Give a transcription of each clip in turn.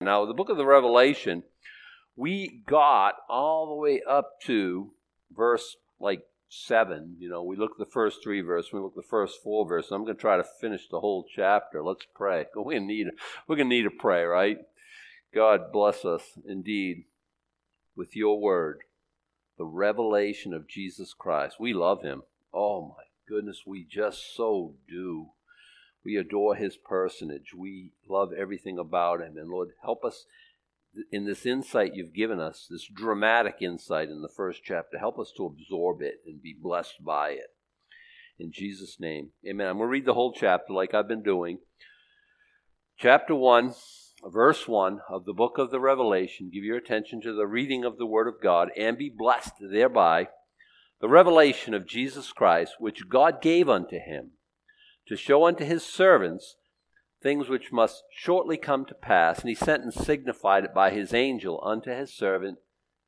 Now, the book of the Revelation, we got all the way up to verse like seven. You know, we look at the first three verses, we look at the first four verses. I'm going to try to finish the whole chapter. Let's pray. We're going to need, we're going to need to pray, right? God bless us indeed with your word, the revelation of Jesus Christ. We love him. Oh my goodness, we just so do. We adore his personage. We love everything about him. And Lord, help us in this insight you've given us, this dramatic insight in the first chapter. Help us to absorb it and be blessed by it. In Jesus' name, amen. I'm going to read the whole chapter like I've been doing. Chapter 1, verse 1 of the book of the Revelation. Give your attention to the reading of the Word of God and be blessed thereby. The revelation of Jesus Christ, which God gave unto him to show unto his servants things which must shortly come to pass. And he sent and signified it by his angel unto his servant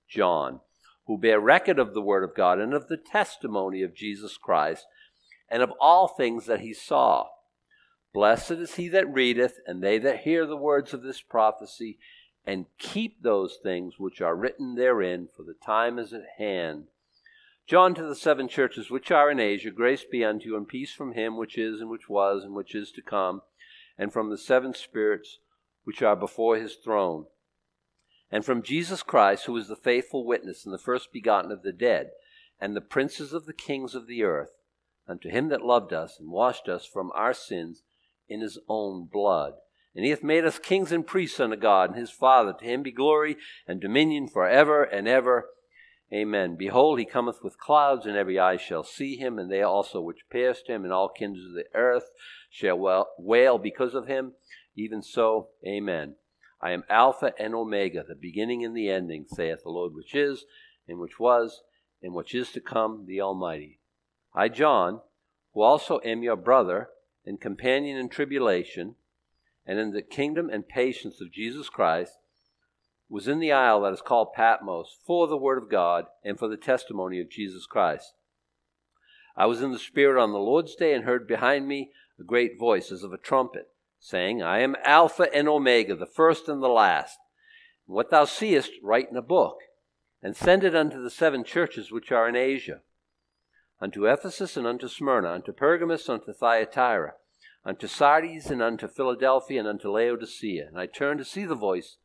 John, who bare record of the word of God and of the testimony of Jesus Christ, and of all things that he saw. Blessed is he that readeth, and they that hear the words of this prophecy, and keep those things which are written therein, for the time is at hand. John to the seven churches which are in Asia, grace be unto you, and peace from him which is, and which was, and which is to come, and from the seven spirits which are before his throne, and from Jesus Christ, who is the faithful witness, and the first begotten of the dead, and the princes of the kings of the earth, unto him that loved us, and washed us from our sins in his own blood. And he hath made us kings and priests unto God and his Father. To him be glory and dominion for ever and ever. Amen. Behold, he cometh with clouds, and every eye shall see him, and they also which pierced him, and all kindreds of the earth shall wail because of him. Even so, Amen. I am Alpha and Omega, the beginning and the ending, saith the Lord, which is, and which was, and which is to come, the Almighty. I, John, who also am your brother and companion in tribulation, and in the kingdom and patience of Jesus Christ, was in the isle that is called Patmos for the word of God and for the testimony of Jesus Christ. I was in the Spirit on the Lord's day and heard behind me a great voice as of a trumpet, saying, I am Alpha and Omega, the first and the last. And what thou seest, write in a book, and send it unto the seven churches which are in Asia unto Ephesus and unto Smyrna, unto Pergamos, unto Thyatira, unto Sardis, and unto Philadelphia, and unto Laodicea. And I turned to see the voice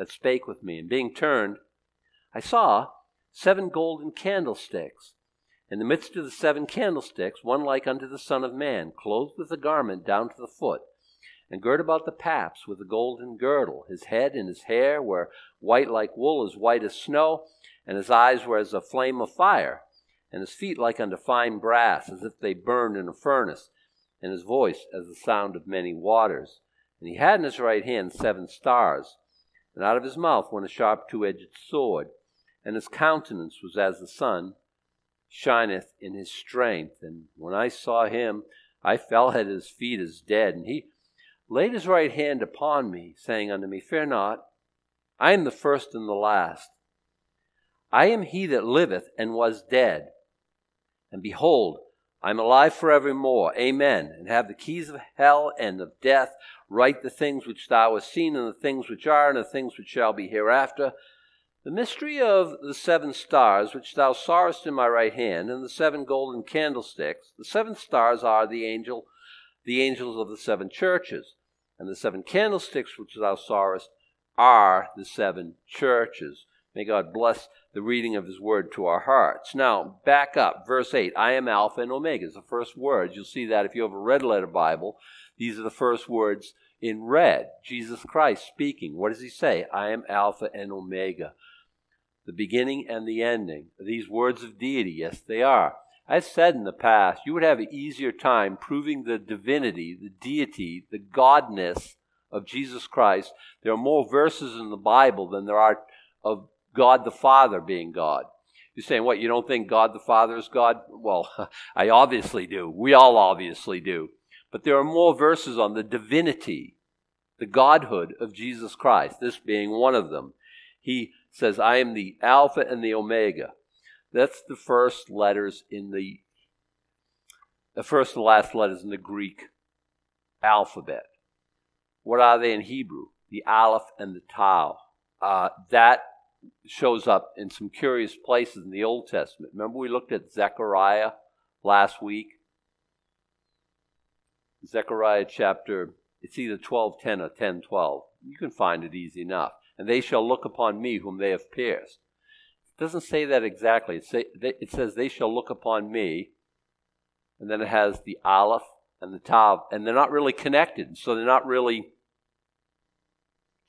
that spake with me. And being turned, I saw seven golden candlesticks. In the midst of the seven candlesticks, one like unto the Son of Man, clothed with a garment down to the foot, and girt about the paps with a golden girdle. His head and his hair were white like wool, as white as snow, and his eyes were as a flame of fire, and his feet like unto fine brass, as if they burned in a furnace, and his voice as the sound of many waters. And he had in his right hand seven stars and out of his mouth went a sharp two edged sword, and his countenance was as the sun shineth in his strength. And when I saw him, I fell at his feet as dead. And he laid his right hand upon me, saying unto me, Fear not, I am the first and the last. I am he that liveth and was dead. And behold, I am alive forevermore. Amen. And have the keys of hell and of death. Write the things which thou hast seen, and the things which are, and the things which shall be hereafter. The mystery of the seven stars which thou sawest in my right hand, and the seven golden candlesticks. The seven stars are the angel, the angels of the seven churches, and the seven candlesticks which thou sawest are the seven churches. May God bless the reading of His Word to our hearts. Now, back up, verse 8. I am Alpha and Omega is the first words. You'll see that if you have a red letter Bible. These are the first words in red. Jesus Christ speaking. What does He say? I am Alpha and Omega. The beginning and the ending. These words of deity, yes, they are. I've said in the past, you would have an easier time proving the divinity, the deity, the godness of Jesus Christ. There are more verses in the Bible than there are of God the Father being God. You're saying, what, you don't think God the Father is God? Well, I obviously do. We all obviously do. But there are more verses on the divinity, the godhood of Jesus Christ, this being one of them. He says, I am the Alpha and the Omega. That's the first letters in the, the first and last letters in the Greek alphabet. What are they in Hebrew? the Aleph, and the Tau. Uh, that shows up in some curious places in the Old Testament. Remember, we looked at Zechariah last week? Zechariah chapter, it's either 12:10 or 10:12. You can find it easy enough. And they shall look upon me whom they have pierced. It doesn't say that exactly. It, say, it says they shall look upon me, and then it has the Aleph and the Tav, and they're not really connected, so they're not really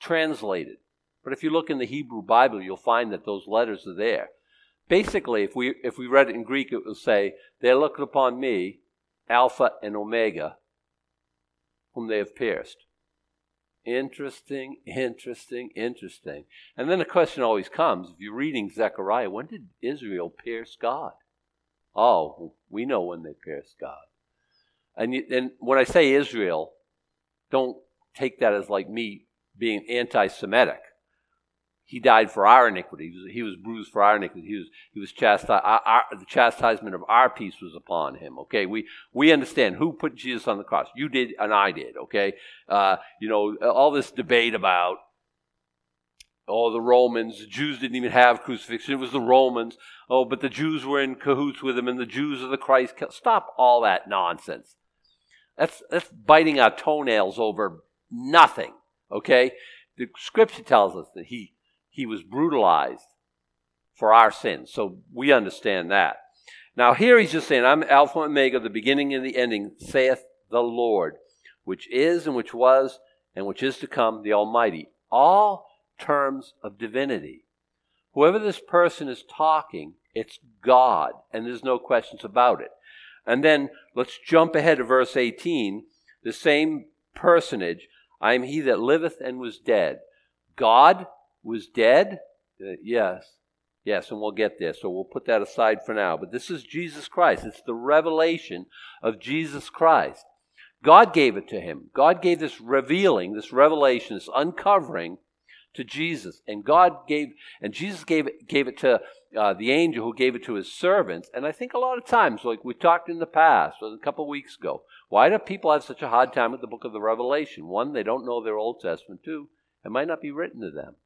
translated. But if you look in the Hebrew Bible, you'll find that those letters are there. Basically, if we if we read it in Greek, it will say, "They looked upon me, Alpha and Omega, whom they have pierced." Interesting, interesting, interesting. And then the question always comes: if you're reading Zechariah, when did Israel pierce God? Oh, we know when they pierced God. And, you, and when I say Israel, don't take that as like me being anti Semitic. He died for our iniquity. He was, bruised for our iniquity. He was, he was chastised. Our, our, the chastisement of our peace was upon him. Okay, we we understand who put Jesus on the cross. You did, and I did. Okay, uh, you know all this debate about oh the Romans. The Jews didn't even have crucifixion. It was the Romans. Oh, but the Jews were in cahoots with him, and the Jews are the Christ. Stop all that nonsense. That's that's biting our toenails over nothing. Okay, the Scripture tells us that he he was brutalized for our sins. So we understand that. Now, here he's just saying, I'm Alpha and Omega, the beginning and the ending, saith the Lord, which is and which was and which is to come, the Almighty. All terms of divinity. Whoever this person is talking, it's God, and there's no questions about it. And then let's jump ahead to verse 18. The same personage, I am he that liveth and was dead. God was dead? Uh, yes. Yes, and we'll get there. So we'll put that aside for now. But this is Jesus Christ. It's the revelation of Jesus Christ. God gave it to him. God gave this revealing, this revelation, this uncovering to Jesus. And God gave, and Jesus gave it, gave it to uh, the angel who gave it to his servants. And I think a lot of times, like we talked in the past, a couple of weeks ago, why do people have such a hard time with the book of the Revelation? One, they don't know their Old Testament. Two, it might not be written to them.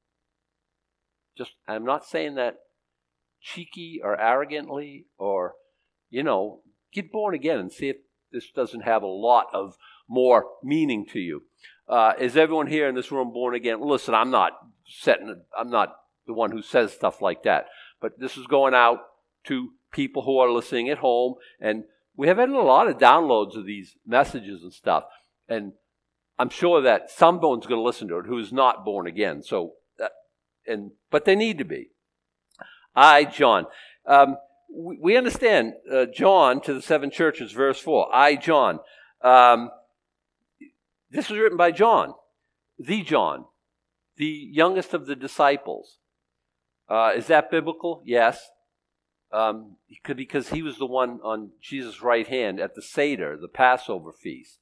Just, I'm not saying that cheeky or arrogantly or, you know, get born again and see if this doesn't have a lot of more meaning to you. Uh, is everyone here in this room born again? Listen, I'm not setting, I'm not the one who says stuff like that, but this is going out to people who are listening at home, and we have had a lot of downloads of these messages and stuff, and I'm sure that someone's going to listen to it who is not born again. So and but they need to be. I, John. Um, we, we, understand uh, John to the seven churches, verse 4. I, John. Um, this was written by John, the John, the youngest of the disciples. Uh, is that biblical? Yes. Um, because he was the one on Jesus' right hand at the Seder, the Passover feast.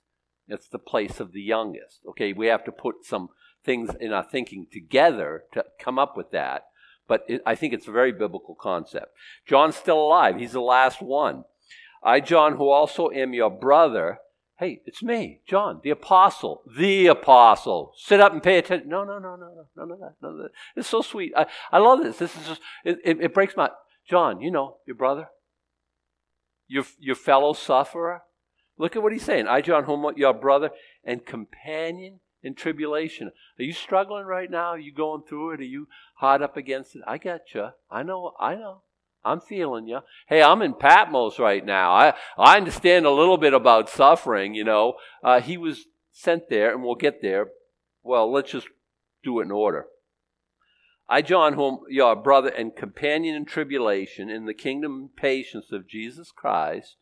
It's the place of the youngest. Okay, we have to put some things in our thinking together to come up with that. But it, I think it's a very biblical concept. John's still alive. He's the last one. I, John, who also am your brother. Hey, it's me, John, the apostle, the apostle. Sit up and pay attention. No, no, no, no, no, none of that, none of that. It's so sweet. I, I love this. This is just, it, it, it breaks my, John, you know, your brother, your, your fellow sufferer. Look at what he's saying. I, John, whom your brother and companion in tribulation. Are you struggling right now? Are you going through it? Are you hard up against it? I get you. I know. I know. I'm feeling you. Hey, I'm in Patmos right now. I I understand a little bit about suffering. You know, uh, he was sent there, and we'll get there. Well, let's just do it in order. I, John, whom your brother and companion in tribulation, in the kingdom and patience of Jesus Christ,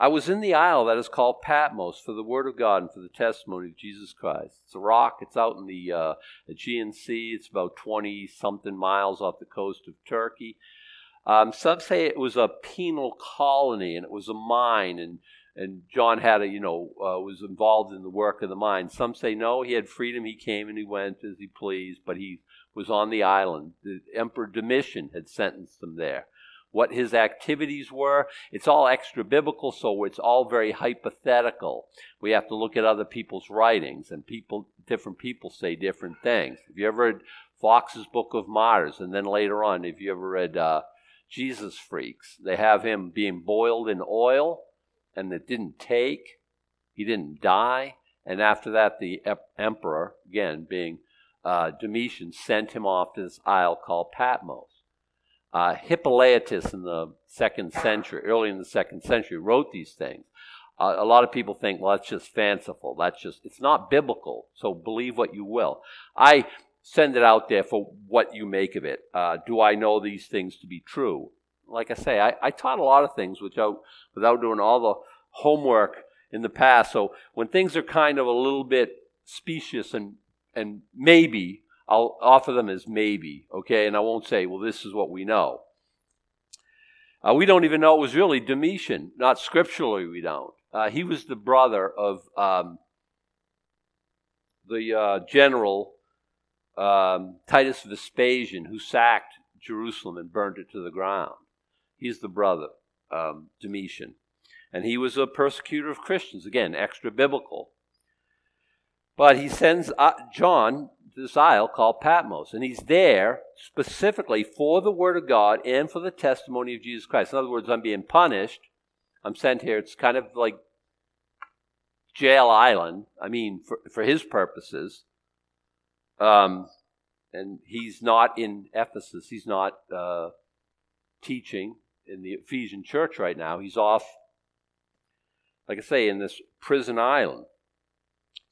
I was in the isle that is called Patmos for the word of God and for the testimony of Jesus Christ. It's a rock. It's out in the uh, Aegean Sea. It's about 20 something miles off the coast of Turkey. Um, some say it was a penal colony and it was a mine and and John had a you know uh, was involved in the work of the mine. Some say no, he had freedom. He came and he went as he pleased, but he was on the island. The Emperor Domitian had sentenced him there. What his activities were. It's all extra biblical, so it's all very hypothetical. We have to look at other people's writings, and people, different people say different things. Have you ever read Foxe's Book of Martyrs? And then later on, have you ever read uh, Jesus Freaks? They have him being boiled in oil, and it didn't take. He didn't die. And after that, the emperor, again being uh, Domitian, sent him off to this isle called Patmos. Uh, Hippolytus in the second century, early in the second century, wrote these things. Uh, a lot of people think, well, that's just fanciful. That's just, it's not biblical. So believe what you will. I send it out there for what you make of it. Uh, do I know these things to be true? Like I say, I, I taught a lot of things without, without doing all the homework in the past. So when things are kind of a little bit specious and, and maybe, I'll offer them as maybe, okay? And I won't say, well, this is what we know. Uh, we don't even know it was really Domitian. Not scripturally, we don't. Uh, he was the brother of um, the uh, general um, Titus Vespasian, who sacked Jerusalem and burned it to the ground. He's the brother, um, Domitian. And he was a persecutor of Christians. Again, extra biblical. But he sends uh, This isle called Patmos. And he's there specifically for the Word of God and for the testimony of Jesus Christ. In other words, I'm being punished. I'm sent here. It's kind of like jail island. I mean, for, for his purposes. Um, and he's not in Ephesus. He's not uh, teaching in the Ephesian church right now. He's off, like I say, in this prison island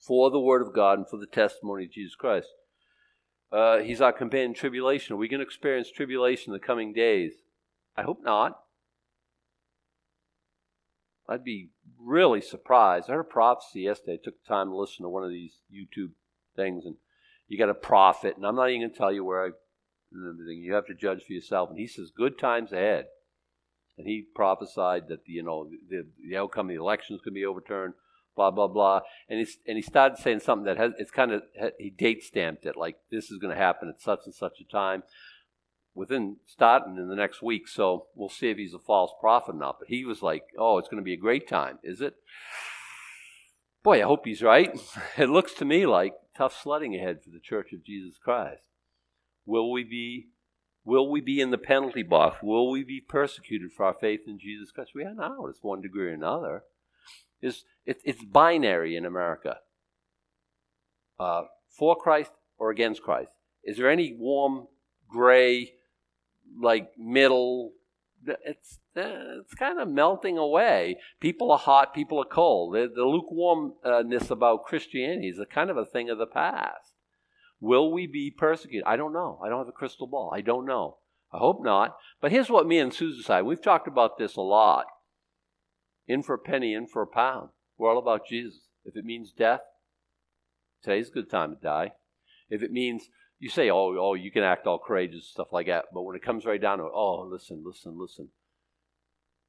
for the Word of God and for the testimony of Jesus Christ. Uh, he's our companion in tribulation. Are we going to experience tribulation in the coming days? I hope not. I'd be really surprised. I heard a prophecy yesterday. I took the time to listen to one of these YouTube things, and you got a prophet, and I'm not even going to tell you where I. You have to judge for yourself. And he says, "Good times ahead." And he prophesied that you know the, the outcome of the elections could be overturned blah blah blah. And he's and he started saying something that has it's kind of he date stamped it like this is going to happen at such and such a time within starting in the next week. So we'll see if he's a false prophet or not. But he was like, oh, it's going to be a great time, is it? Boy, I hope he's right. It looks to me like tough sledding ahead for the Church of Jesus Christ. Will we be Will we be in the penalty box? Will we be persecuted for our faith in Jesus Christ? We are now, it's one degree or another is it, it's binary in America. Uh, for Christ or against Christ. Is there any warm, gray, like middle? It's uh, it's kind of melting away. People are hot, people are cold. The, the lukewarmness about Christianity is a kind of a thing of the past. Will we be persecuted? I don't know. I don't have a crystal ball. I don't know. I hope not. But here's what me and Susan say. We've talked about this a lot. In for a penny, in for a pound. We're all about Jesus. If it means death, today's a good time to die. If it means you say, oh, oh, you can act all courageous, and stuff like that, but when it comes right down to it, oh, listen, listen, listen.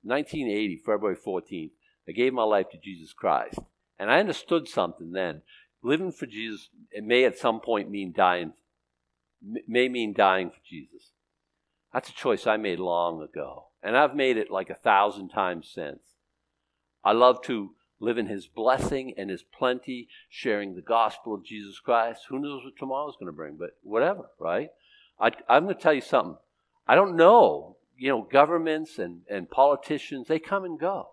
1980, February 14th, I gave my life to Jesus Christ. And I understood something then. Living for Jesus, it may at some point mean dying, may mean dying for Jesus. That's a choice I made long ago. And I've made it like a thousand times since. I love to live in His blessing and His plenty, sharing the gospel of Jesus Christ. Who knows what tomorrow's going to bring, but whatever, right? I, I'm going to tell you something. I don't know. You know, governments and, and politicians, they come and go.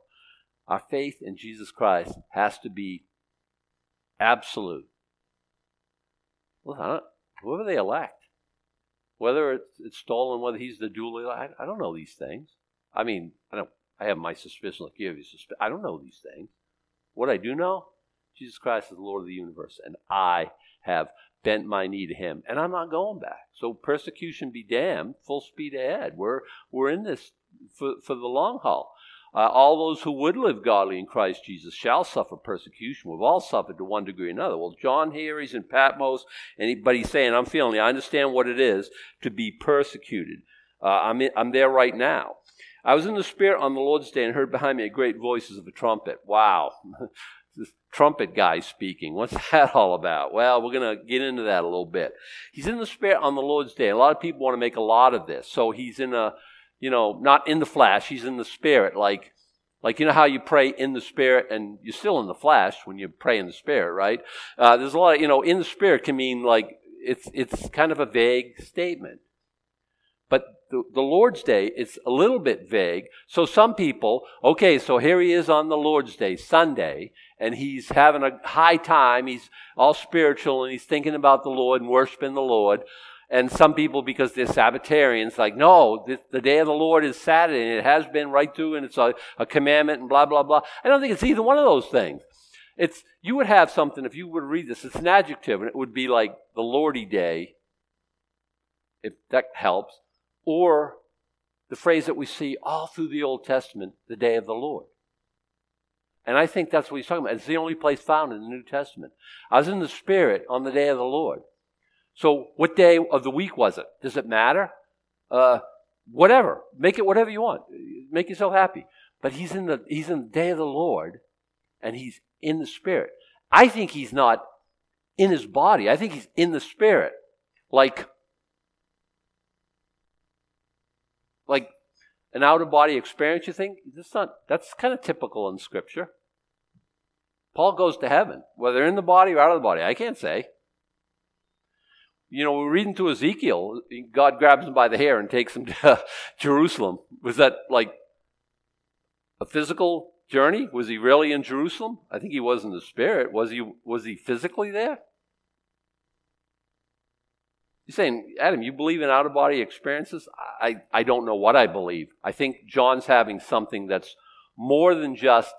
Our faith in Jesus Christ has to be absolute. Well, whoever they elect, whether it's, it's stolen, whether he's the duly, I, I don't know these things. I mean, I don't I have my suspicion like you have your suspicion. I don't know these things. What I do know, Jesus Christ is the Lord of the universe, and I have bent my knee to him, and I'm not going back. So persecution be damned, full speed ahead. We're we're in this for, for the long haul. Uh, all those who would live godly in Christ Jesus shall suffer persecution. We've all suffered to one degree or another. Well, John here, he's in Patmos, and he, but he's saying, I'm feeling, it. I understand what it is to be persecuted. Uh, I'm, in, I'm there right now. I was in the Spirit on the Lord's day and heard behind me a great voice as of a trumpet. Wow. this trumpet guy speaking. What's that all about? Well, we're going to get into that a little bit. He's in the Spirit on the Lord's day. A lot of people want to make a lot of this. So he's in a, you know, not in the flesh, he's in the spirit, like like, you know how you pray in the Spirit and you're still in the flesh when you pray in the Spirit, right? Uh, there's a lot of, you know, in the Spirit can mean like, it's, it's kind of a vague statement. But the, the Lord's Day, is a little bit vague. So some people, okay, so here he is on the Lord's Day, Sunday, and he's having a high time. He's all spiritual and he's thinking about the Lord and worshiping the Lord. And some people, because they're Sabbatarians, like, no, this, the day of the Lord is Saturday, and it has been right through, and it's a, a commandment, and blah, blah, blah. I don't think it's either one of those things. It's, you would have something, if you would read this, it's an adjective, and it would be like the Lordy Day, if that helps, or the phrase that we see all through the Old Testament, the day of the Lord. And I think that's what he's talking about. It's the only place found in the New Testament. I was in the Spirit on the day of the Lord. So, what day of the week was it? Does it matter? Uh, whatever. Make it whatever you want. Make yourself happy. But he's in the he's in the day of the Lord, and he's in the Spirit. I think he's not in his body. I think he's in the Spirit, like like an out of body experience. You think that's not that's kind of typical in Scripture. Paul goes to heaven, whether in the body or out of the body. I can't say. You know, we're reading through Ezekiel. God grabs him by the hair and takes him to Jerusalem. Was that like a physical journey? Was he really in Jerusalem? I think he was in the spirit. Was he was he physically there? You're saying, Adam, you believe in out of body experiences? I, I don't know what I believe. I think John's having something that's more than just,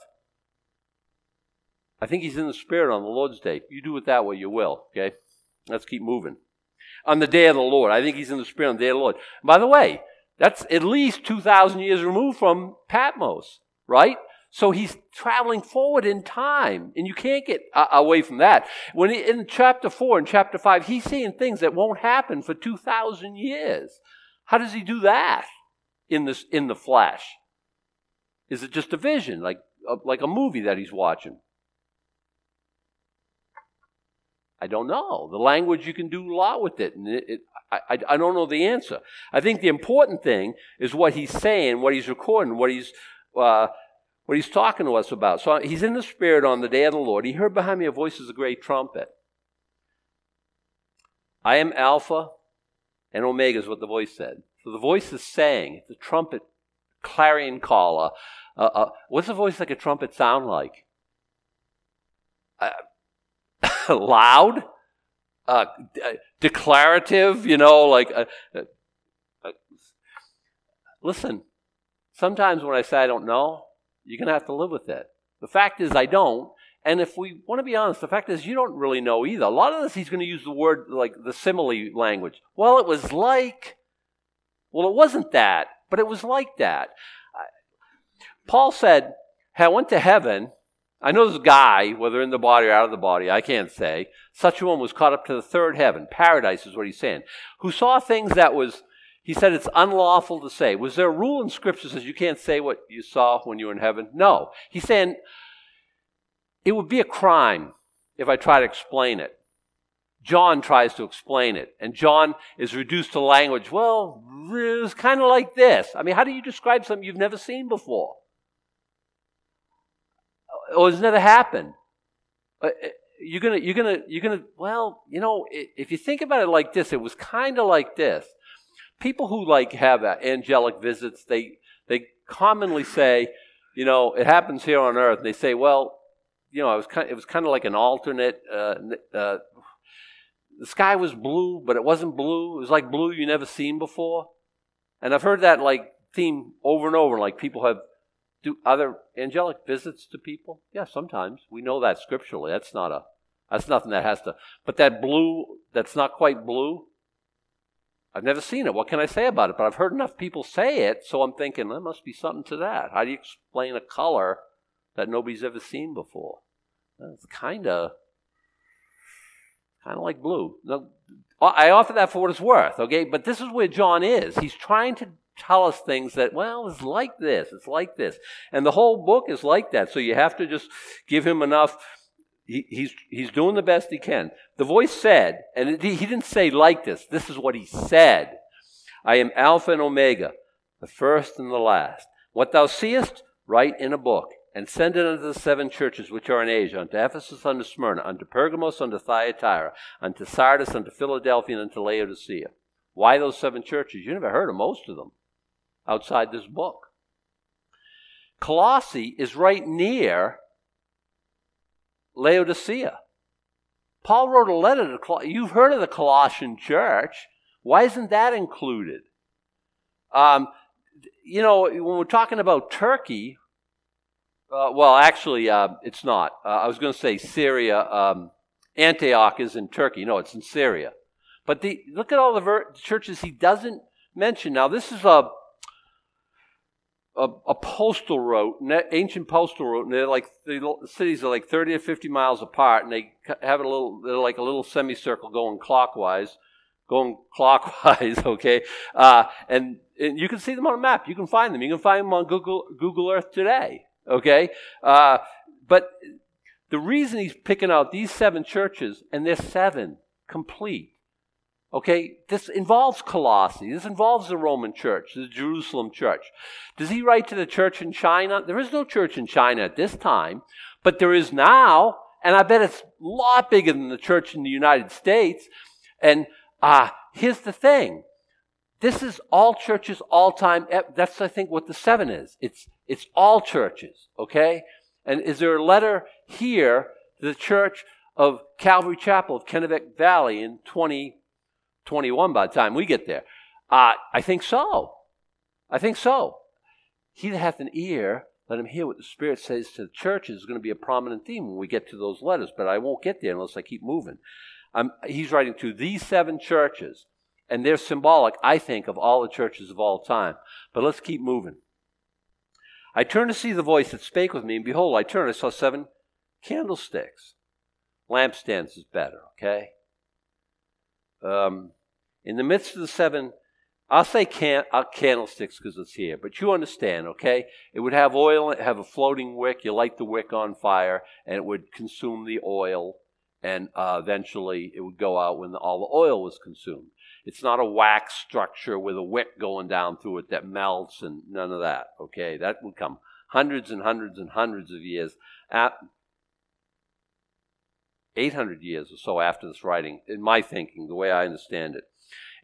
I think he's in the Spirit on the Lord's Day. You do it that way, you will, okay? Let's keep moving on the day of the Lord. I think he's in the Spirit on the day of the Lord. By the way, that's at least 2,000 years removed from Patmos, right? So he's traveling forward in time, and you can't get uh, away from that. When he, in chapter 4 and chapter 5, he's seeing things that won't happen for 2,000 years. How does he do that in, this, in the flesh? Is it just a vision, like, uh, like a movie that he's watching? I don't know. The language, you can do a lot with it. And it, it, I, I don't know the answer. I think the important thing is what he's saying, what he's recording, what he's, uh, what he's talking to us about. So he's in the Spirit on the day of the Lord. He heard behind me a voice as a great trumpet. I am Alpha and Omega, is what the voice said. So the voice is saying, the trumpet, clarion call. Uh, uh, what's a voice like a trumpet sound like? Uh, loud, uh, declarative, you know, like. Uh, uh, uh, listen, sometimes when I say I don't know, you're going to have to live with it. The fact is, I don't. And if we want to be honest, the fact is, you don't really know either. A lot of this, he's going to use the word like the simile language. Well, it was like. Well, it wasn't that, but it was like that. Paul said, I went to heaven I know this guy, whether in the body or out of the body, I can't say. Such a one was caught up to the third heaven. Paradise is what he's saying. Who saw things that was, he said it's unlawful to say. Was there a rule in Scripture that says you can't say what you saw when you were in heaven? No. He's saying it would be a crime if I try to explain it. John tries to explain it, and John is reduced to language. Well, it was kind of like this. I mean, how do you describe something you've never seen before? or it's never happened. Uh, uh, you're gonna, you're gonna, you're gonna. Well, you know, if you think about it like this, it was kind of like this. People who like have angelic visits, they they commonly say, you know, it happens here on Earth. They say, well, you know, it was kind, it was kind of like an alternate. Uh, uh, the sky was blue, but it wasn't blue. It was like blue you never seen before. And I've heard that like theme over and over. Like people have do other angelic visits to people? Yeah, sometimes. We know that scripturally. That's not a that's nothing that has to but that blue that's not quite blue. I've never seen it. What can I say about it? But I've heard enough people say it, so I'm thinking there must be something to that. How do you explain a color that nobody's ever seen before? It's kind of kind of like blue. Now, I offer that for what it's worth, okay? But this is where John is. He's trying to tell us things that, well, it's like this, it's like this. And the whole book is like that. So you have to just give him enough. He, he's, he's doing the best he can. The voice said, and he didn't say like this, this is what he said I am Alpha and Omega, the first and the last. What thou seest, write in a book, and send it unto the seven churches which are in Asia, unto Ephesus, unto Smyrna, unto Pergamos, unto Thyatira, unto Sardis, unto Philadelphia, and unto Laodicea. Why those seven churches? You never heard of most of them outside this book. Colossae is right near Laodicea. Paul wrote a letter to Col- you've heard of the Colossian church. Why isn't that included? Um, you know, when we're talking about Turkey, uh, well, actually, uh, it's not. Uh, I was going to say Syria. Um, Antioch is in Turkey. No, it's in Syria. But the, look at all the ver- churches he doesn't mention. Now, this is a a, a, postal route, ancient postal route, and they're like the cities are like thirty or fifty miles apart, and they have a little, they're like a little semicircle going clockwise, going clockwise, okay, uh, and, and you can see them on a map. You can find them. You can find them on Google Google Earth today, okay. Uh, but the reason he's picking out these seven churches, and they're seven complete, Okay, this involves Colossae. This involves the Roman church, the Jerusalem church. Does he write to the church in China? There is no church in China at this time, but there is now, and I bet it's a lot bigger than the church in the United States. And uh, here's the thing this is all churches, all time. That's, I think, what the seven is. It's, it's all churches, okay? And is there a letter here to the church of Calvary Chapel of Kennebec Valley in 20? 21 by the time we get there. Uh, I think so. I think so. He that hath an ear, let him hear what the Spirit says to the churches is going to be a prominent theme when we get to those letters, but I won't get there unless I keep moving. Um, he's writing to these seven churches, and they're symbolic, I think, of all the churches of all time. But let's keep moving. I turned to see the voice that spake with me, and behold, I turned, I saw seven candlesticks. Lampstands is better, okay? Um, in the midst of the seven, I'll say can, uh, candlesticks because it's here, but you understand, okay? It would have oil, have a floating wick. You light the wick on fire, and it would consume the oil, and uh, eventually it would go out when the, all the oil was consumed. It's not a wax structure with a wick going down through it that melts, and none of that, okay? That would come hundreds and hundreds and hundreds of years 800 years or so after this writing, in my thinking, the way I understand it.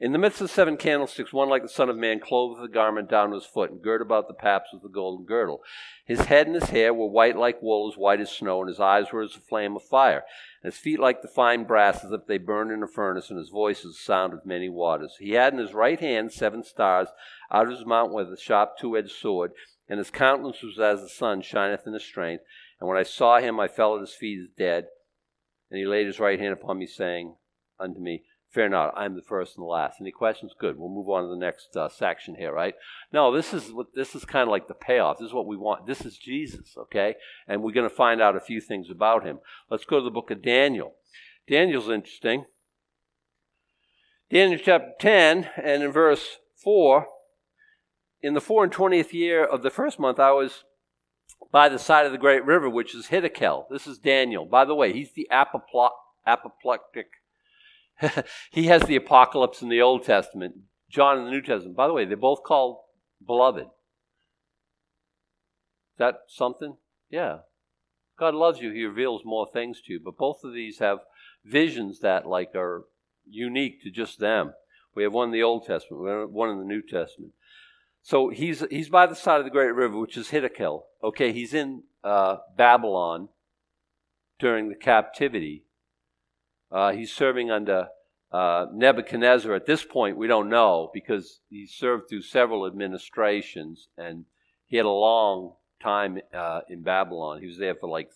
In the midst of seven candlesticks, one like the Son of Man, clothed with a garment down to his foot, and girt about the paps with a golden girdle. His head and his hair were white like wool, as white as snow, and his eyes were as a flame of fire, and his feet like the fine brass, as if they burned in a furnace, and his voice as the sound of many waters. He had in his right hand seven stars, out of his mount with a sharp two-edged sword, and his countenance was as the sun shineth in his strength. And when I saw him, I fell at his feet as dead. And he laid his right hand upon me, saying unto me, Fear not, I am the first and the last. Any questions? Good. We'll move on to the next uh, section here, right? No, this is what this is kind of like the payoff. This is what we want. This is Jesus, okay? And we're going to find out a few things about him. Let's go to the book of Daniel. Daniel's interesting. Daniel chapter 10 and in verse 4, in the four and twentieth year of the first month, I was by the side of the great river, which is Hiddekel. This is Daniel. By the way, he's the apoplectic. he has the apocalypse in the Old Testament, John in the New Testament. By the way, they're both called beloved. Is that something? Yeah. God loves you. He reveals more things to you. But both of these have visions that like are unique to just them. We have one in the Old Testament, one in the New Testament. So he's he's by the side of the great river, which is Hiddekel. Okay, he's in uh, Babylon during the captivity. Uh, he's serving under uh, Nebuchadnezzar. At this point, we don't know because he served through several administrations and he had a long time uh, in Babylon. He was there for like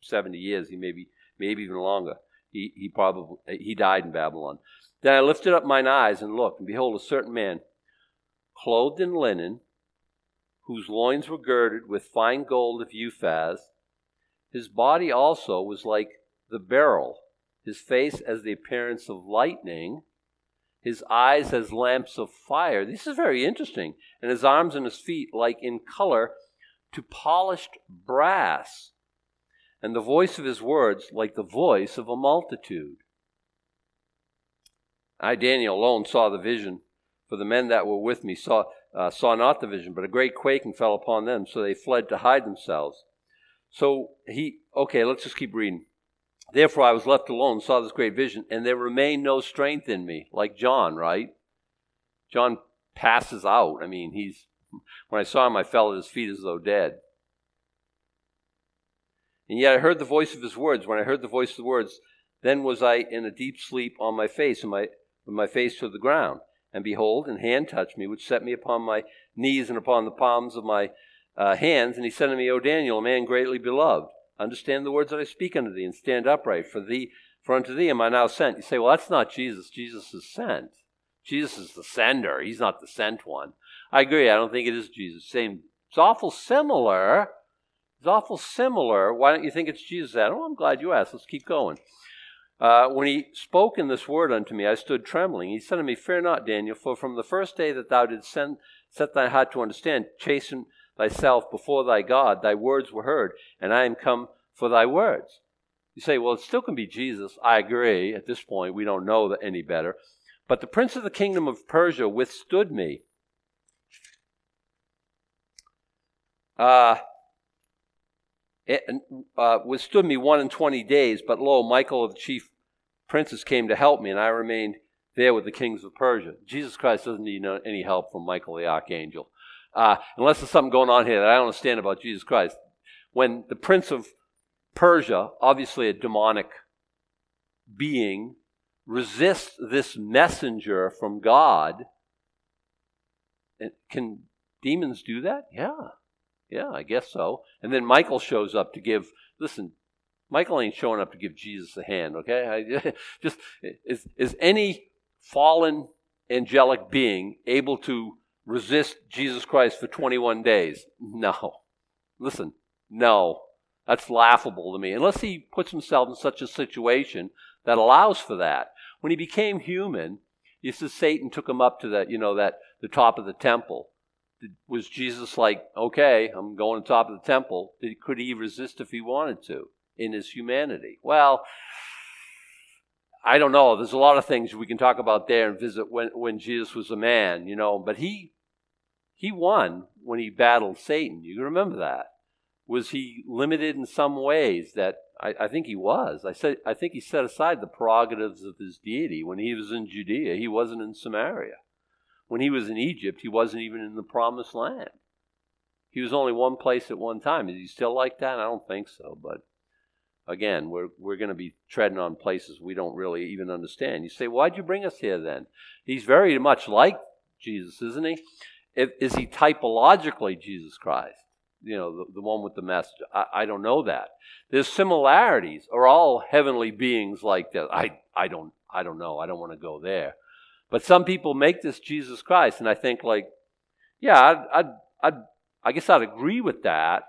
seventy years. He maybe maybe even longer. He he probably he died in Babylon. Then I lifted up mine eyes and looked, and behold, a certain man clothed in linen, whose loins were girded with fine gold of Uphaz. His body also was like the beryl, his face as the appearance of lightning, his eyes as lamps of fire. This is very interesting. And his arms and his feet like in color to polished brass, and the voice of his words like the voice of a multitude. I, Daniel, alone saw the vision for the men that were with me saw uh, saw not the vision, but a great quaking fell upon them, so they fled to hide themselves. So he, okay, let's just keep reading. Therefore I was left alone, saw this great vision, and there remained no strength in me, like John, right? John passes out. I mean, he's, when I saw him, I fell at his feet as though dead. And yet I heard the voice of his words. When I heard the voice of the words, then was I in a deep sleep on my face, and my, with my face to the ground. And behold, an hand touched me, which set me upon my knees and upon the palms of my uh, hands. And he said to me, O Daniel, a man greatly beloved, understand the words that I speak unto thee, and stand upright. For thee, for unto thee am I now sent. You say, well, that's not Jesus. Jesus is sent. Jesus is the sender. He's not the sent one. I agree. I don't think it is Jesus. Same. It's awful similar. It's awful similar. Why don't you think it's Jesus? Oh, I'm glad you asked. Let's keep going. Uh, when he spoke in this word unto me, I stood trembling. He said to me, Fear not, Daniel, for from the first day that thou didst send, set thy heart to understand, chasten thyself before thy God, thy words were heard, and I am come for thy words. You say, well, it still can be Jesus. I agree. At this point, we don't know any better. But the prince of the kingdom of Persia withstood me. Uh, uh, withstood me one and twenty days, but lo, Michael the chief princes came to help me, and I remained there with the kings of Persia. Jesus Christ doesn't need any help from Michael the archangel. Uh, unless there's something going on here that I don't understand about Jesus Christ. When the prince of Persia, obviously a demonic being, resists this messenger from God, can demons do that? Yeah. Yeah, I guess so. And then Michael shows up to give, listen, Michael ain't showing up to give Jesus a hand, okay? I, just is, is any fallen angelic being able to resist Jesus Christ for 21 days? No. Listen, no. That's laughable to me. Unless he puts himself in such a situation that allows for that. When he became human, you see Satan took him up to that, you know, that the top of the temple. Was Jesus like, okay, I'm going to top of the temple? Could he resist if he wanted to in his humanity? Well, I don't know. There's a lot of things we can talk about there and visit when, when Jesus was a man, you know, but he he won when he battled Satan. You remember that. Was he limited in some ways that I, I, think he was. I said I think he set aside the prerogatives of his deity when he was in Judea. He wasn't in Samaria. When he was in Egypt, he wasn't even in the promised land. He was only one place at one time. Is he still like that? I don't think so, but again, we're, we're going to be treading on places we don't really even understand. You say, why'd you bring us here then? He's very much like Jesus, isn't he? Is he typologically Jesus Christ? You know, the, the one with the message. I, I don't know that. There's similarities. Are all heavenly beings like that? I, I don't I don't know. I don't want to go there. But some people make this Jesus Christ, and I think like, yeah, I'd, I'd, I guess I'd agree with that,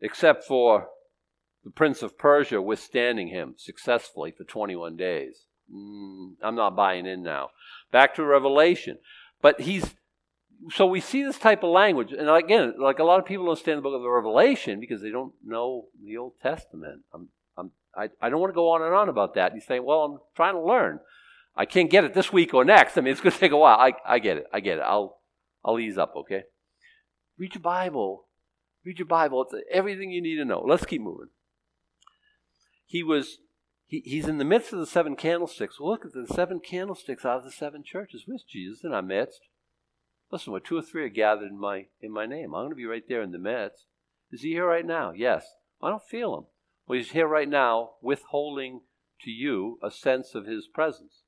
except for the Prince of Persia withstanding him successfully for 21 days. Mm, I'm not buying in now. Back to Revelation. But he's so we see this type of language, and again, like a lot of people don't understand the book of the Revelation because they don't know the Old Testament. I'm, I'm, I, I don't want to go on and on about that. You say, well, I'm trying to learn. I can't get it this week or next. I mean, it's going to take a while. I, I get it. I get it. I'll, I'll ease up, okay? Read your Bible. Read your Bible. It's everything you need to know. Let's keep moving. He was he, he's in the midst of the seven candlesticks. Look at the seven candlesticks out of the seven churches. Where's Jesus in our midst? Listen, where two or three are gathered in my in my name, I'm going to be right there in the midst. Is he here right now? Yes. I don't feel him. Well, he's here right now, withholding to you a sense of his presence.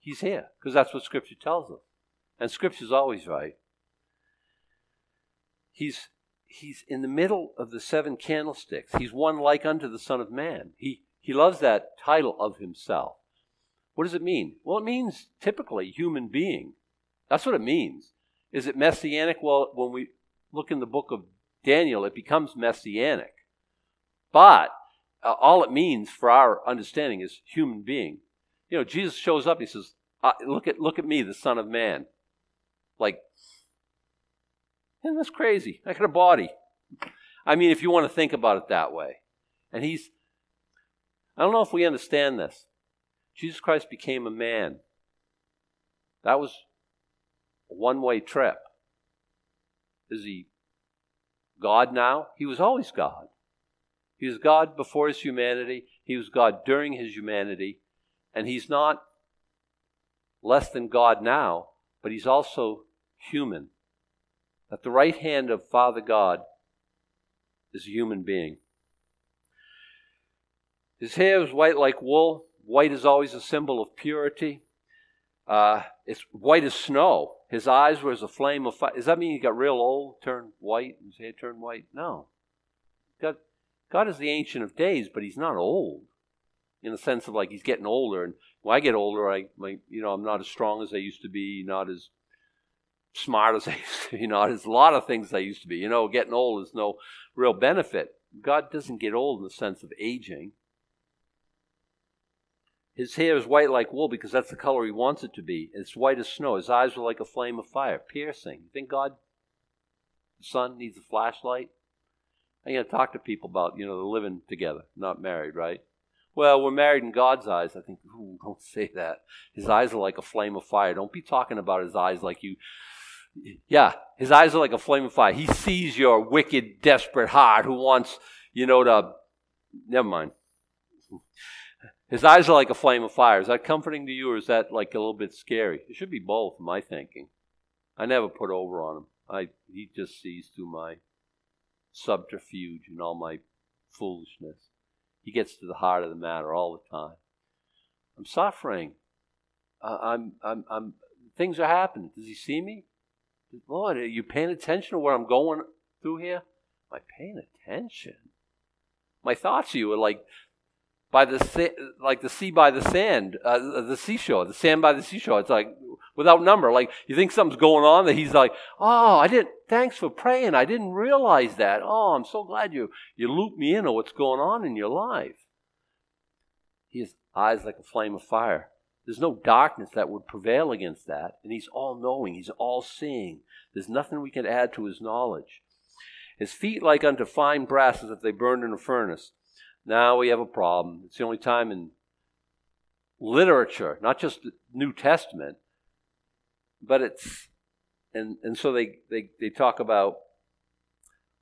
He's here because that's what Scripture tells us, and Scripture's always right. He's he's in the middle of the seven candlesticks. He's one like unto the Son of Man. He he loves that title of himself. What does it mean? Well, it means typically human being. That's what it means. Is it messianic? Well, when we look in the book of Daniel, it becomes messianic. But uh, all it means for our understanding is human being. You know, Jesus shows up. and He says, "Look at look at me, the Son of Man." Like, isn't this crazy? I got a body. I mean, if you want to think about it that way, and he's I don't know if we understand this. Jesus Christ became a man. That was a one way trip. Is he God now? He was always God. He was God before his humanity, he was God during his humanity, and he's not less than God now, but he's also human. At the right hand of Father God is a human being. His hair is white like wool. White is always a symbol of purity. Uh, it's white as snow. His eyes were as a flame of fire. Does that mean he got real old, turned white, his hair turned white? No. God, God is the Ancient of Days, but he's not old in the sense of like he's getting older. And when I get older, I, my, you know, I'm not as strong as I used to be, not as smart as I used to be, not as a lot of things I used to be. You know, getting old is no real benefit. God doesn't get old in the sense of aging. His hair is white like wool because that's the color he wants it to be. It's white as snow. His eyes are like a flame of fire, piercing. You think God, the son, needs a flashlight? I'm going to talk to people about, you know, they're living together, not married, right? Well, we're married in God's eyes. I think, ooh, don't say that. His eyes are like a flame of fire. Don't be talking about his eyes like you. Yeah, his eyes are like a flame of fire. He sees your wicked, desperate heart who wants, you know, to. Never mind. His eyes are like a flame of fire. Is that comforting to you or is that like a little bit scary? It should be both, my thinking. I never put over on him. I he just sees through my subterfuge and all my foolishness. He gets to the heart of the matter all the time. I'm suffering. I'm, I'm, I'm, things are happening. Does he see me? Lord, are you paying attention to what I'm going through here? Am I paying attention? My thoughts you are like by the like the sea by the sand, uh, the seashore, the sand by the seashore. It's like without number. Like you think something's going on that he's like, oh, I didn't. Thanks for praying. I didn't realize that. Oh, I'm so glad you you looped me in on what's going on in your life. Has eyes like a flame of fire. There's no darkness that would prevail against that, and he's all knowing. He's all seeing. There's nothing we can add to his knowledge. His feet like unto fine brass as if they burned in a furnace now we have a problem. It's the only time in literature, not just the New Testament, but it's, and, and so they, they, they talk about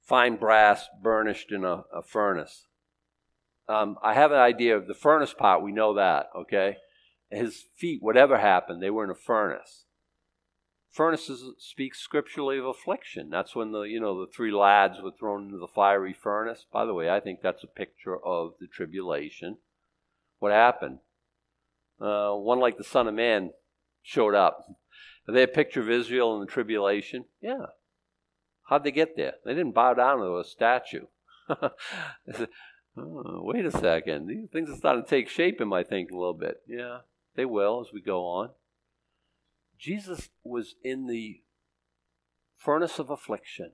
fine brass burnished in a, a furnace. Um, I have an idea of the furnace part, we know that, okay? His feet, whatever happened, they were in a furnace. Furnaces speak scripturally of affliction. That's when the you know the three lads were thrown into the fiery furnace. By the way, I think that's a picture of the tribulation. What happened? Uh, one like the Son of Man showed up. Are they a picture of Israel in the tribulation? Yeah. How'd they get there? They didn't bow down to a statue. oh, wait a second. These things are starting to take shape in my thinking a little bit. Yeah, they will as we go on. Jesus was in the furnace of affliction.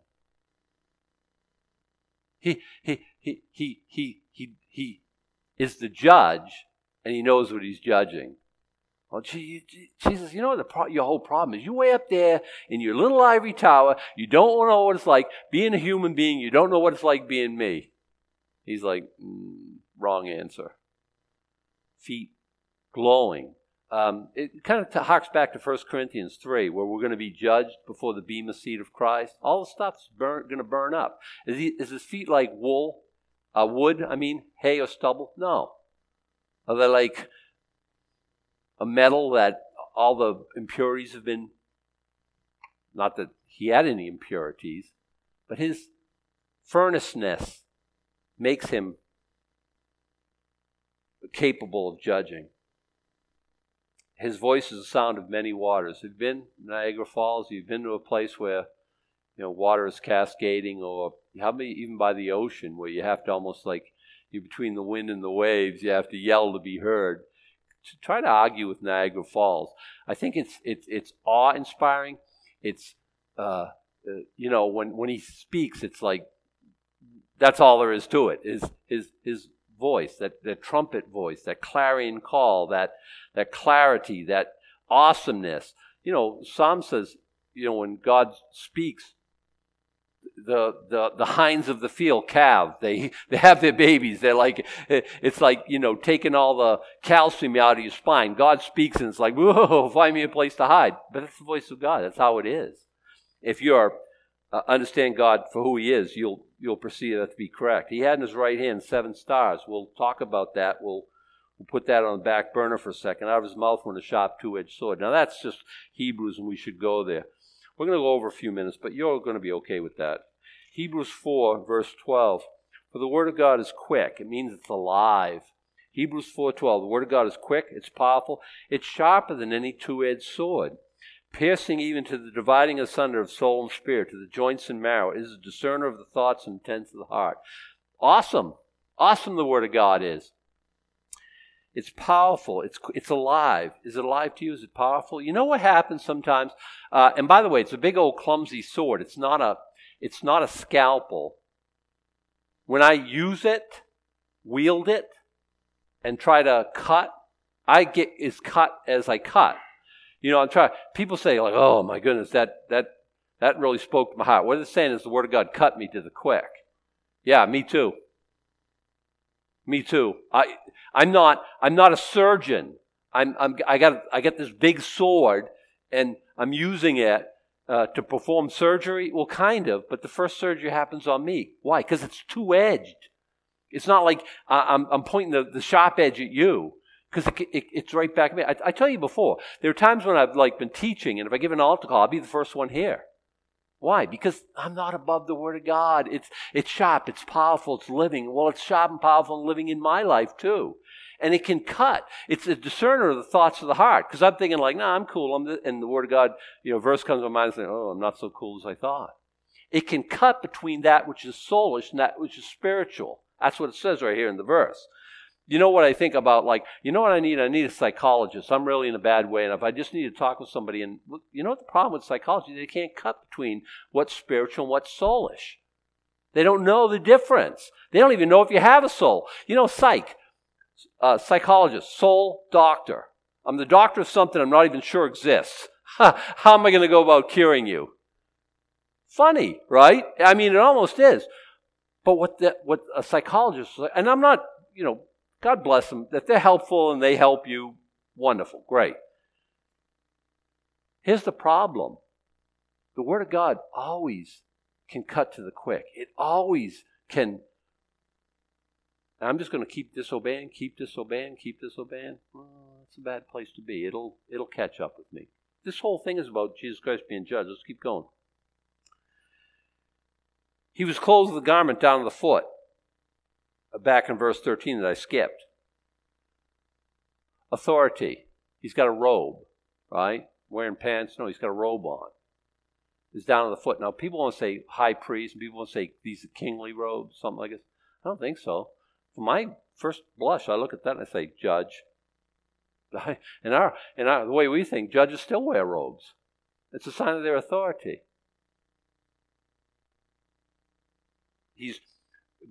He, he, he, he, he, he, he is the judge and he knows what he's judging. Well, Jesus, you know what the pro- your whole problem is? You're way up there in your little ivory tower. You don't know what it's like being a human being. You don't know what it's like being me. He's like, mm, wrong answer. Feet glowing um, it kind of t- harks back to 1 Corinthians 3, where we're going to be judged before the bema seat of Christ. All the stuff's going to burn up. Is, he, is his feet like wool, uh, wood, I mean, hay or stubble? No. Are they like a metal that all the impurities have been, not that he had any impurities, but his furnaceness makes him capable of judging. His voice is the sound of many waters. You've you been Niagara Falls? You've been to a place where you know water is cascading, or how many even by the ocean where you have to almost like you're between the wind and the waves, you have to yell to be heard. To try to argue with Niagara Falls, I think it's it's it's awe inspiring. It's uh, uh, you know when when he speaks, it's like that's all there is to it. Is his his voice, that, that trumpet voice, that clarion call, that, that clarity, that awesomeness. You know, Psalm says, you know, when God speaks, the, the, the hinds of the field calve. They, they have their babies. They're like, it's like, you know, taking all the calcium out of your spine. God speaks and it's like, whoa, find me a place to hide. But that's the voice of God. That's how it is. If you're, uh, understand God for who he is, you'll, you'll perceive that to be correct. He had in his right hand seven stars. We'll talk about that. We'll, we'll put that on the back burner for a second. Out of his mouth went a sharp two-edged sword. Now that's just Hebrews and we should go there. We're going to go over a few minutes, but you're going to be okay with that. Hebrews 4, verse 12. For the word of God is quick. It means it's alive. Hebrews 4:12. The word of God is quick, it's powerful, it's sharper than any two-edged sword, piercing even to the dividing asunder of soul and spirit, to the joints and marrow. It is a discerner of the thoughts and intents of the heart. Awesome. Awesome the word of God is. It's powerful. It's, it's alive. Is it alive to you? Is it powerful? You know what happens sometimes? Uh, and by the way, it's a big old clumsy sword. It's not a, it's not a scalpel. When I use it, wield it, and try to cut, I get as cut as I cut. You know, I'm trying. People say like, "Oh my goodness, that that that really spoke to my heart." What they're saying is the Word of God cut me to the quick. Yeah, me too. Me too. I I'm not I'm not a surgeon. I'm, I'm I got I got this big sword and I'm using it uh, to perform surgery. Well, kind of, but the first surgery happens on me. Why? Because it's two edged. It's not like I'm, I'm pointing the, the sharp edge at you because it, it, it's right back at me. I, I tell you before, there are times when I've like been teaching, and if I give an altar call, I'll be the first one here. Why? Because I'm not above the Word of God. It's, it's sharp, it's powerful, it's living. Well, it's sharp and powerful and living in my life too. And it can cut. It's a discerner of the thoughts of the heart. Because I'm thinking like, nah, I'm cool. I'm and the Word of God, you know, verse comes to my mind and saying, oh, I'm not so cool as I thought. It can cut between that which is soulish and that which is spiritual. That's what it says right here in the verse. You know what I think about? Like, you know what I need? I need a psychologist. I'm really in a bad way, and if I just need to talk with somebody, and you know what the problem with psychology? They can't cut between what's spiritual and what's soulish. They don't know the difference. They don't even know if you have a soul. You know, psych, uh, psychologist, soul doctor. I'm the doctor of something I'm not even sure exists. How am I going to go about curing you? Funny, right? I mean, it almost is. But what the, what a psychologist, and I'm not, you know, God bless them. If they're helpful and they help you, wonderful, great. Here's the problem the Word of God always can cut to the quick, it always can. I'm just going to keep disobeying, keep disobeying, keep disobeying. Well, that's a bad place to be. It'll it'll catch up with me. This whole thing is about Jesus Christ being judged. Let's keep going. He was clothed with a garment down to the foot back in verse 13 that I skipped. Authority. He's got a robe, right? Wearing pants. No, he's got a robe on. It's down to the foot. Now, people want to say high priest, and people want to say these kingly robes, something like this. I don't think so. For my first blush, I look at that and I say, judge. In our, in our, the way we think, judges still wear robes. It's a sign of their authority. He's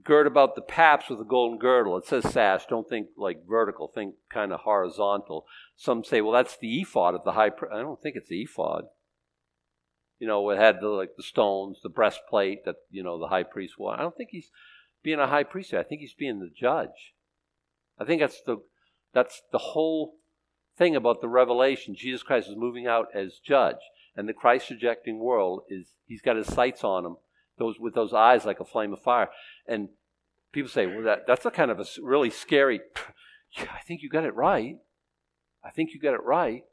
gird about the paps with a golden girdle. It says sash. Don't think like vertical. Think kind of horizontal. Some say, well, that's the ephod of the high. priest. I don't think it's the ephod. You know, it had the, like the stones, the breastplate that you know the high priest wore. I don't think he's being a high priest. I think he's being the judge. I think that's the that's the whole thing about the revelation. Jesus Christ is moving out as judge, and the Christ rejecting world is he's got his sights on him those with those eyes like a flame of fire. And people say, well, that, that's a kind of a really scary. Yeah, I think you got it right. I think you got it right.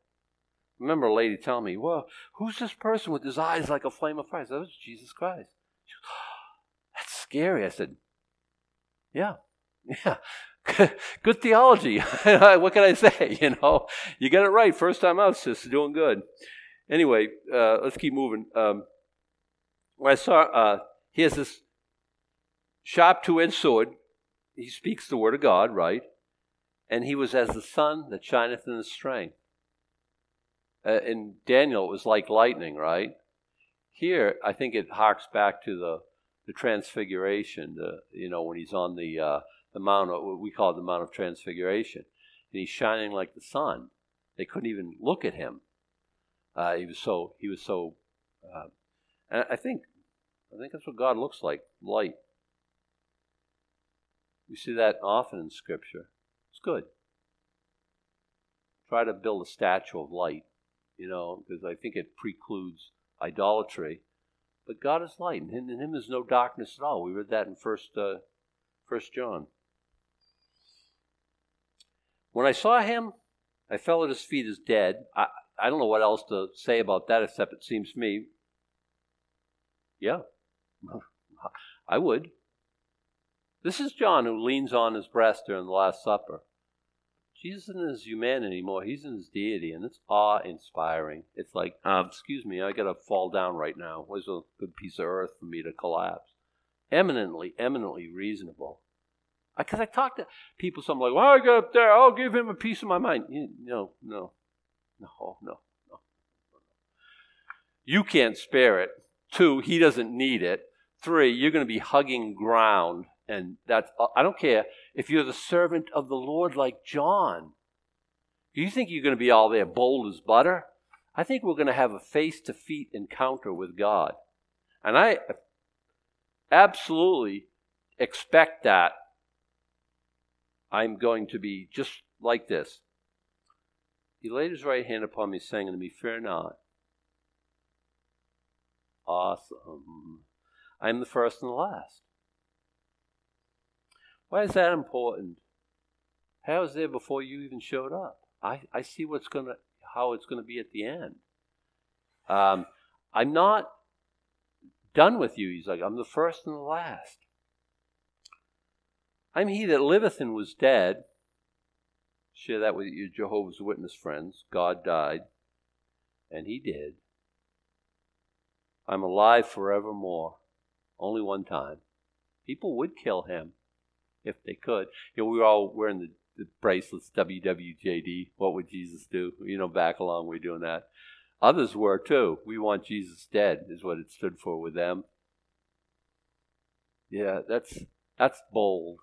Remember a lady telling me, well, who's this person with his eyes like a flame of fire? I said, that was Jesus Christ. She goes, oh, that's scary. I said, yeah, yeah. good theology. what can I say? You know, you got it right. First time out, sis. Doing good. Anyway, uh, let's keep moving. Um, when I saw, uh, he has this sharp two edged sword. He speaks the word of God, right? And he was as the sun that shineth in the strength. Uh, in Daniel, it was like lightning, right? Here, I think it harks back to the, the transfiguration, the, you know, when he's on the, uh, the mount, what we call the Mount of Transfiguration. And he's shining like the sun. They couldn't even look at him. Uh, he was so, he was so, uh, I think I think that's what God looks like light. We see that often in Scripture. It's good. Try to build a statue of light, you know, because I think it precludes idolatry. But God is light, and in Him is no darkness at all. We read that in First, uh, First John. When I saw Him, I fell at His feet as dead. I, I don't know what else to say about that, except it seems to me, yeah, I would. This is John who leans on his breast during the Last Supper. Jesus isn't his humanity anymore. He's in his deity, and it's awe inspiring. It's like, uh, excuse me, I got to fall down right now. Where's a good piece of earth for me to collapse? Eminently, eminently reasonable. Because I, I talk to people, so I'm like, well, I get up there, I'll give him a piece of my mind. You, no, no, no, no, no. You can't spare it. Two, he doesn't need it. Three, you're going to be hugging ground and that's, uh, I don't care if you're the servant of the Lord like John. Do you think you're going to be all there bold as butter? I think we're going to have a face to face encounter with God. And I absolutely expect that I'm going to be just like this. He laid his right hand upon me, saying unto me, Fear not. Awesome. I am the first and the last. Why is that important? How was there before you even showed up? I, I see what's gonna how it's gonna be at the end. Um, I'm not done with you. He's like, I'm the first and the last. I'm he that liveth and was dead. Share that with your Jehovah's Witness friends. God died, and he did. I'm alive forevermore. Only one time. People would kill him if they could. You know, we were all wearing the, the bracelets, WWJD. What would Jesus do? You know, back along, we're doing that. Others were too. We want Jesus dead, is what it stood for with them. Yeah, that's that's bold.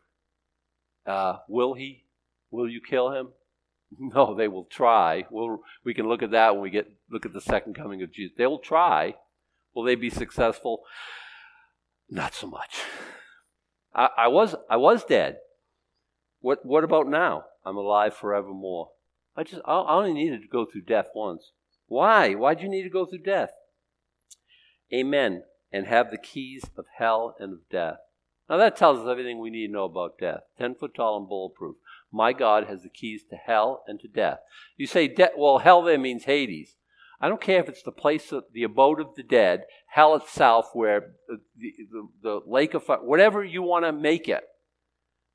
Uh, will he? Will you kill him? No, they will try. We'll, we can look at that when we get look at the second coming of Jesus. They will try. Will they be successful? Not so much. I, I was I was dead. What what about now? I'm alive forevermore. I just I only needed to go through death once. Why? Why'd you need to go through death? Amen. And have the keys of hell and of death. Now that tells us everything we need to know about death. Ten foot tall and bulletproof. My God has the keys to hell and to death. You say, de- well, hell there means Hades. I don't care if it's the place of the abode of the dead, hell itself, where the, the, the lake of fire, whatever you want to make it.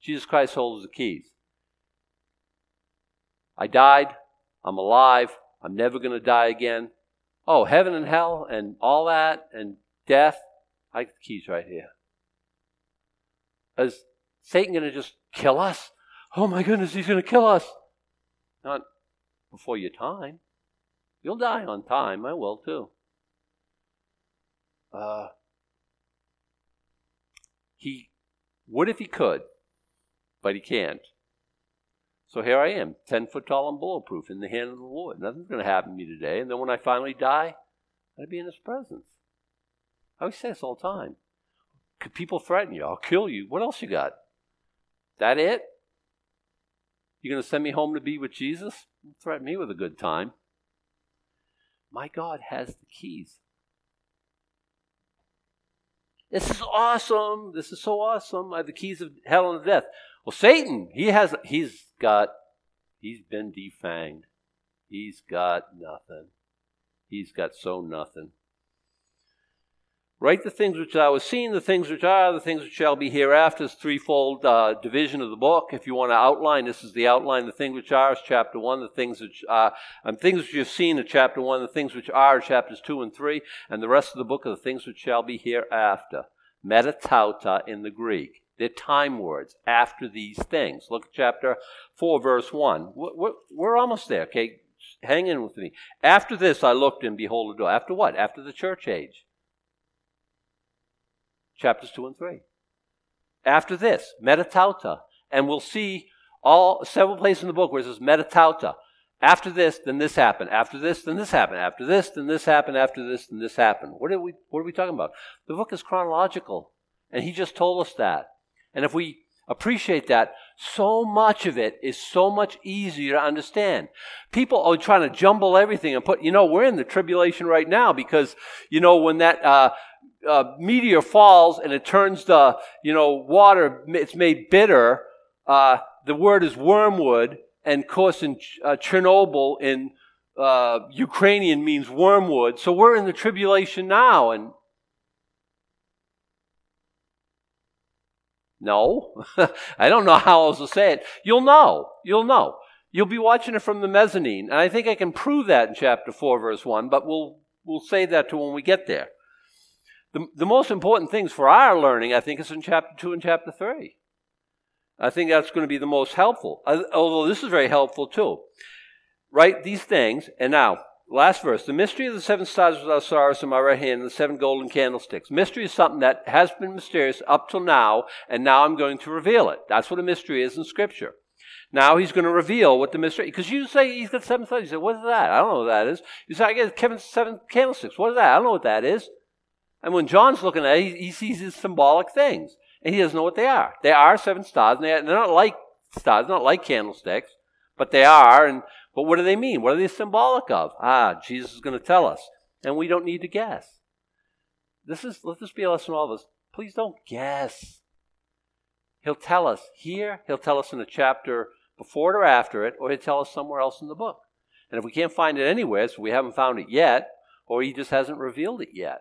Jesus Christ holds the keys. I died. I'm alive. I'm never going to die again. Oh, heaven and hell and all that and death. I got the keys right here. Is Satan going to just kill us? Oh my goodness, he's going to kill us. Not before your time. You'll die on time. I will too. Uh, he would if he could, but he can't. So here I am, 10 foot tall and bulletproof in the hand of the Lord. Nothing's going to happen to me today. And then when I finally die, I'll be in his presence. I always say this all the time. Could people threaten you? I'll kill you. What else you got? That it? You're going to send me home to be with Jesus? threaten me with a good time. My God has the keys. This is awesome. This is so awesome. I have the keys of hell and death. Well, Satan, he has he's got he's been defanged. He's got nothing. He's got so nothing. Write the things which thou hast seen, the things which are, the things which shall be hereafter. Is threefold uh, division of the book. If you want to outline, this is the outline. The things which are is chapter one. The things which are, and things which you've seen in chapter one. The things which are chapters two and three, and the rest of the book are the things which shall be hereafter. Metatauta in the Greek. They're time words after these things. Look at chapter four, verse one. We're, we're almost there. Okay, hang in with me. After this, I looked and behold a door. After what? After the church age chapters 2 and 3. After this, metatauta. And we'll see all several places in the book where it says metatauta. After this, then this happened. After this, then this happened. After this, then this happened. After this, then this happened. What are we, what are we talking about? The book is chronological. And he just told us that. And if we appreciate that, so much of it is so much easier to understand. People are trying to jumble everything and put, you know, we're in the tribulation right now because, you know, when that, uh, uh, meteor falls and it turns the, you know, water, it's made bitter. Uh, the word is wormwood. And of course, in uh, Chernobyl, in uh, Ukrainian means wormwood. So we're in the tribulation now. And no, I don't know how else to say it. You'll know. You'll know. You'll be watching it from the mezzanine. And I think I can prove that in chapter 4, verse 1, but we'll, we'll say that to when we get there. The, the most important things for our learning, I think, is in chapter 2 and chapter 3. I think that's going to be the most helpful, although this is very helpful too. Write these things, and now, last verse. The mystery of the seven stars which thou sawest in my right hand and the seven golden candlesticks. Mystery is something that has been mysterious up till now, and now I'm going to reveal it. That's what a mystery is in Scripture. Now he's going to reveal what the mystery, because you say he's got seven stars. You say, what is that? I don't know what that is. You say, I get Kevin's seven candlesticks. What is that? I don't know what that is. And when John's looking at it, he, he sees these symbolic things, and he doesn't know what they are. They are seven stars, and they are, they're not like stars, not like candlesticks, but they are. And but what do they mean? What are they symbolic of? Ah, Jesus is going to tell us, and we don't need to guess. This is let this be a lesson to all of us. Please don't guess. He'll tell us here. He'll tell us in a chapter before it or after it, or he'll tell us somewhere else in the book. And if we can't find it anywhere, so we haven't found it yet, or he just hasn't revealed it yet.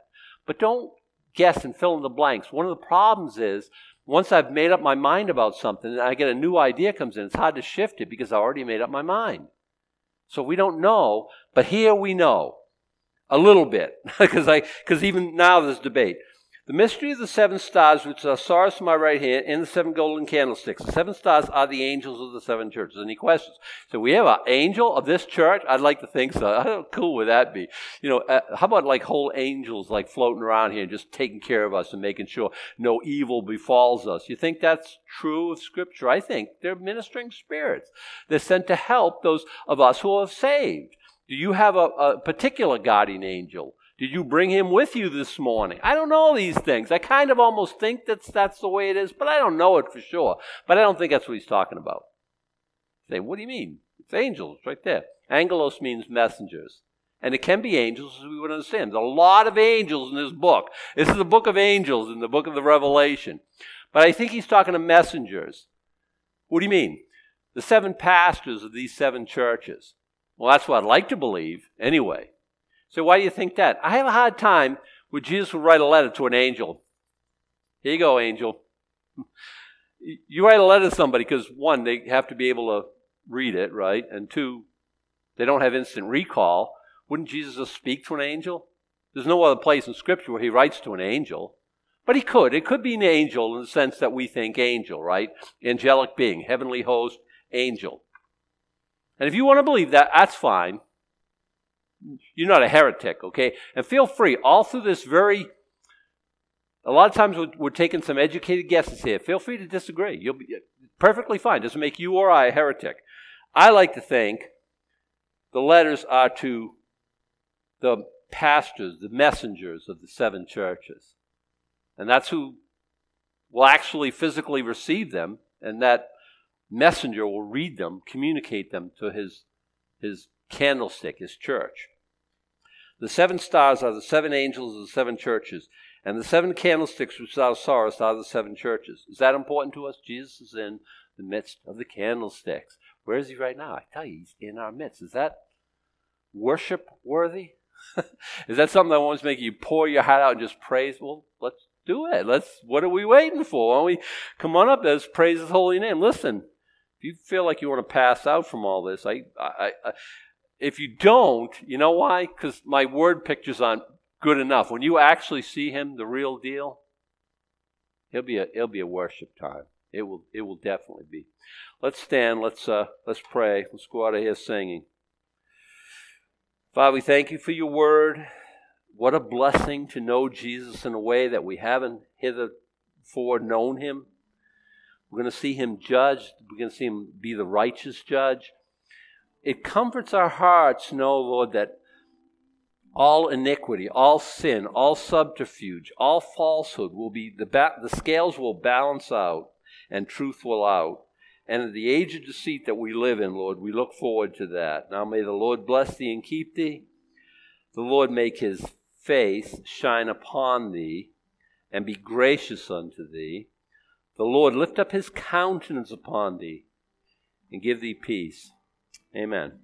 But don't guess and fill in the blanks. One of the problems is once I've made up my mind about something and I get a new idea comes in, it's hard to shift it because I already made up my mind. So we don't know, but here we know a little bit because I because even now there's debate. The mystery of the seven stars, which are stars to my right hand, and the seven golden candlesticks. The seven stars are the angels of the seven churches. Any questions? So we have an angel of this church. I'd like to think so. How cool would that be? You know, uh, how about like whole angels like floating around here, and just taking care of us and making sure no evil befalls us? You think that's true of Scripture? I think they're ministering spirits. They're sent to help those of us who are saved. Do you have a, a particular guardian angel? Did you bring him with you this morning? I don't know these things. I kind of almost think that's that's the way it is, but I don't know it for sure. But I don't think that's what he's talking about. Say, what do you mean? It's angels right there. Angelos means messengers. And it can be angels, as we would understand. There's a lot of angels in this book. This is the book of angels in the book of the Revelation. But I think he's talking to messengers. What do you mean? The seven pastors of these seven churches. Well, that's what I'd like to believe, anyway. So why do you think that? I have a hard time with Jesus would write a letter to an angel. Here you go, angel. you write a letter to somebody because one, they have to be able to read it, right? And two, they don't have instant recall. Wouldn't Jesus just speak to an angel? There's no other place in Scripture where he writes to an angel. But he could. It could be an angel in the sense that we think angel, right? Angelic being, heavenly host, angel. And if you want to believe that, that's fine. You're not a heretic, okay? And feel free, all through this very, a lot of times we're, we're taking some educated guesses here. Feel free to disagree. You'll be perfectly fine. Doesn't make you or I a heretic. I like to think the letters are to the pastors, the messengers of the seven churches. And that's who will actually physically receive them, and that messenger will read them, communicate them to his, his candlestick, his church. The seven stars are the seven angels of the seven churches, and the seven candlesticks which thou sawest are the seven churches. Is that important to us? Jesus is in the midst of the candlesticks. Where is he right now? I tell you, he's in our midst. Is that worship worthy? is that something that wants to make you pour your heart out and just praise? Well, let's do it. Let's. What are we waiting for? Why don't we come on up? Let's praise His holy name. Listen, if you feel like you want to pass out from all this, I, I, I if you don't, you know why? Because my word pictures aren't good enough. When you actually see him, the real deal, it'll be a it'll be a worship time. It will it will definitely be. Let's stand. Let's uh, let's pray. Let's go out of here singing. Father, we thank you for your word. What a blessing to know Jesus in a way that we haven't hitherto known him. We're going to see him judged. We're going to see him be the righteous judge. It comforts our hearts to know, Lord, that all iniquity, all sin, all subterfuge, all falsehood will be, the, ba- the scales will balance out and truth will out. And in the age of deceit that we live in, Lord, we look forward to that. Now may the Lord bless thee and keep thee. The Lord make his face shine upon thee and be gracious unto thee. The Lord lift up his countenance upon thee and give thee peace. Amen.